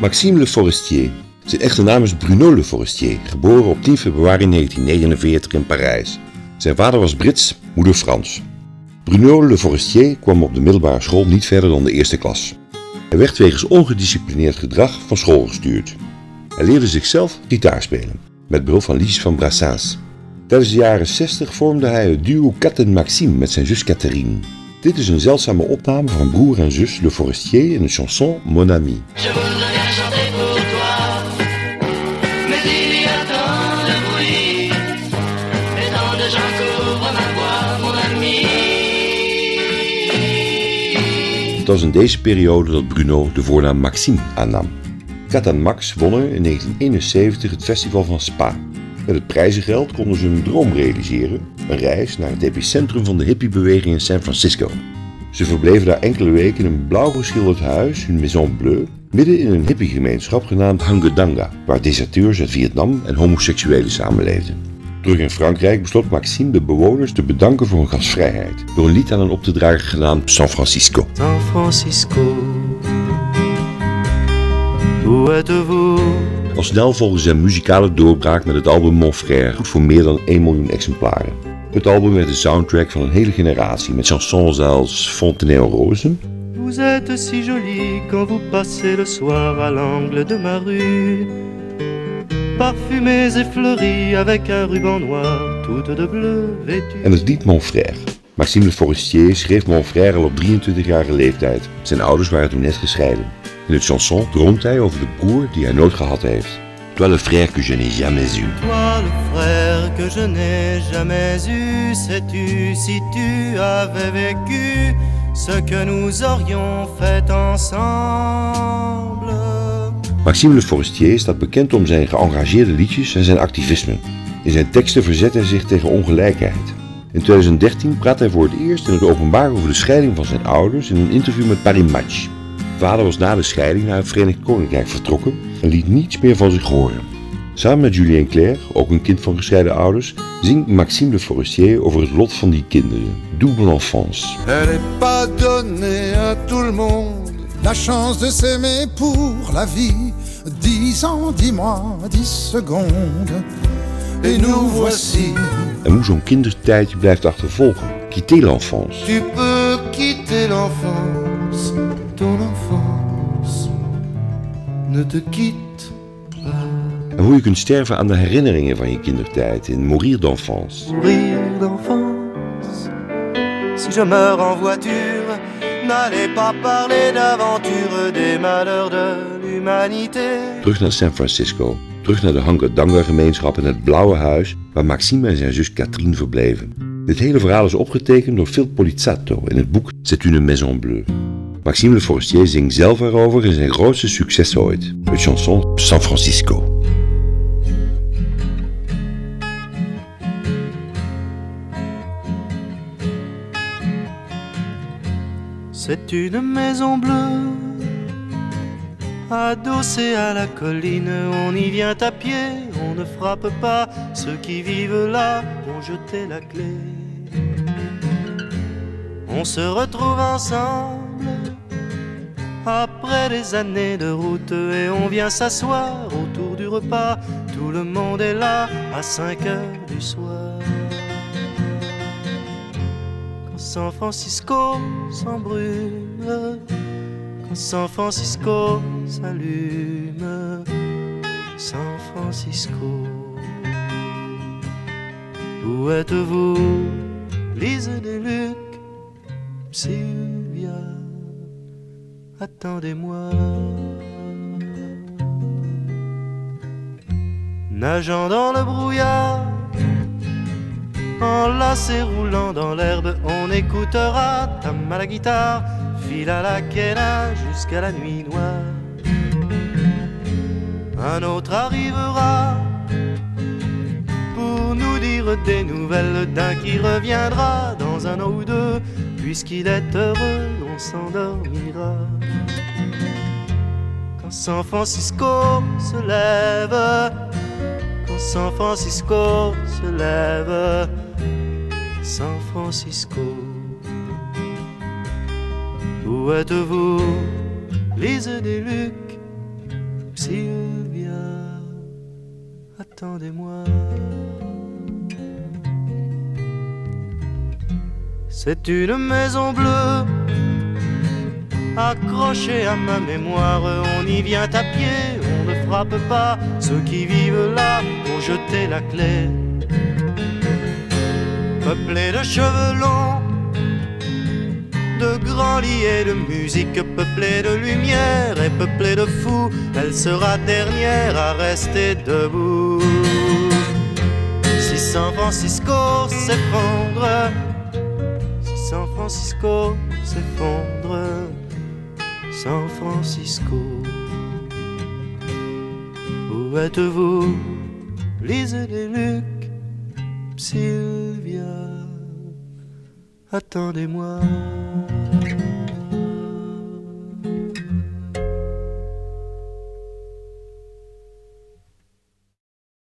Maxime Le Forestier. Zijn echte naam is Bruno Le Forestier, geboren op 10 februari 1949 in Parijs. Zijn vader was Brits, moeder Frans. Bruno Le Forestier kwam op de middelbare school niet verder dan de eerste klas. Hij werd wegens ongedisciplineerd gedrag van school gestuurd. Hij leerde zichzelf gitaar spelen, met behulp van liedjes van Brassens. Tijdens de jaren 60 vormde hij het duo Cat en Maxime met zijn zus Catherine. Dit is een zeldzame opname van broer en zus Le Forestier in de chanson Mon Ami. Il y de bruit, et tant de mon. Het was in deze periode dat Bruno de voornaam Maxime aannam. Cat en Max wonnen in 1971 het festival van Spa. Met het prijzengeld konden ze hun droom realiseren, een reis naar het epicentrum van de hippiebeweging in San Francisco. Ze verbleven daar enkele weken in een blauw geschilderd huis, hun Maison Bleu, midden in een hippiegemeenschap genaamd Hangedanga, waar deserteurs uit Vietnam en homoseksuelen samenleefden. Terug in Frankrijk besloot Maxime de bewoners te bedanken voor hun gastvrijheid door een lied aan hen op te dragen genaamd San Francisco. San Francisco. Où êtes-vous Al snel volgde zijn muzikale doorbraak met het album Mon Frère, goed voor meer dan 1 miljoen exemplaren. Het album werd de soundtrack van een hele generatie met chansons als Fontenay Roses, Vous êtes si jolie quand vous passez le soir à l'angle de ma rue. Parfumées et fleuries avec un ruban noir, toutes de bleu vêtues. en het lied Mon Frère. Maxime Forestier schreef Mon Frère al op 23-jarige leeftijd. Zijn ouders waren toen net gescheiden. In het chanson droomt hij over de broer die hij nooit gehad heeft. Toi le frère que je n'ai jamais eu. Toi, le frère que je n'ai jamais eu, sais-tu si tu avais vécu ce que nous aurions fait ensemble? Maxime Le Forestier staat bekend om zijn geëngageerde liedjes en zijn activisme. In zijn teksten verzet hij zich tegen ongelijkheid. In 2013 praat hij voor het eerst in het openbaar over de scheiding van zijn ouders in een interview met Paris Match. Vader was na de scheiding naar het Verenigd Koninkrijk vertrokken en liet niets meer van zich horen. Samen met Julien Clerc, ook een kind van gescheiden ouders, zingt Maxime Le Forestier over het lot van die kinderen. Double enfance. Elle pas donnée à tout le monde la chance de s'aimer pour la vie. Dix ans, dix mois, dix secondes. Et nous voici. En hoe zo'n kindertijdje blijft achtervolgen. Quitter l'enfance. Tu peux quitter l'enfance, ton enfance ne te quitte pas. En hoe je kunt sterven aan de herinneringen van je kindertijd in Mourir d'enfance. Mourir d'enfance. Si je meurs en voiture, n'allez pas parler d'aventure des malheurs de l'humanité. Terug naar San Francisco. Terug naar de Hangadanga gemeenschap en het blauwe huis waar Maxime en zijn zus Catherine verbleven. Dit hele verhaal is opgetekend door Phil Polizzato in het boek C'est une maison bleue. Maxime Le Forestier zingt zelf erover in zijn grootste succes ooit, de chanson San Francisco. C'est une maison bleue, adossée à la colline. On y vient à pied, on ne frappe pas. Ceux qui vivent là ont jeté la clé. On se retrouve ensemble après des années de route et on vient s'asseoir autour du repas. Tout le monde est là à 5 heures du soir. Quand San Francisco s'embrume, quand San Francisco s'allume, San Francisco. Où êtes-vous, Lise des Luc, Sylvia, attendez-moi. Nageant dans le brouillard, enlacé roulant dans l'herbe, on écoutera tam à la guitare, fil à la quena jusqu'à la nuit noire. Un autre arrivera pour nous dire des nouvelles d'un qui reviendra dans un an ou deux, puisqu'il est heureux, on s'endormira. Quand San Francisco se lève, quand San Francisco se lève, San Francisco. Où êtes-vous, Lise des Luc, Sylvia, attendez-moi. C'est une maison bleue accrochée à ma mémoire. On y vient à pied, on ne frappe pas. Ceux qui vivent là ont jeté la clé. Peuplée de cheveux longs, de grands lits et de musique, peuplée de lumière et peuplée de fous, elle sera dernière à rester debout. Si San Francisco s'effondre, San Francisco s'effondre, San Francisco, où êtes-vous? Lisez les Luc, Sylvia, attendez-moi.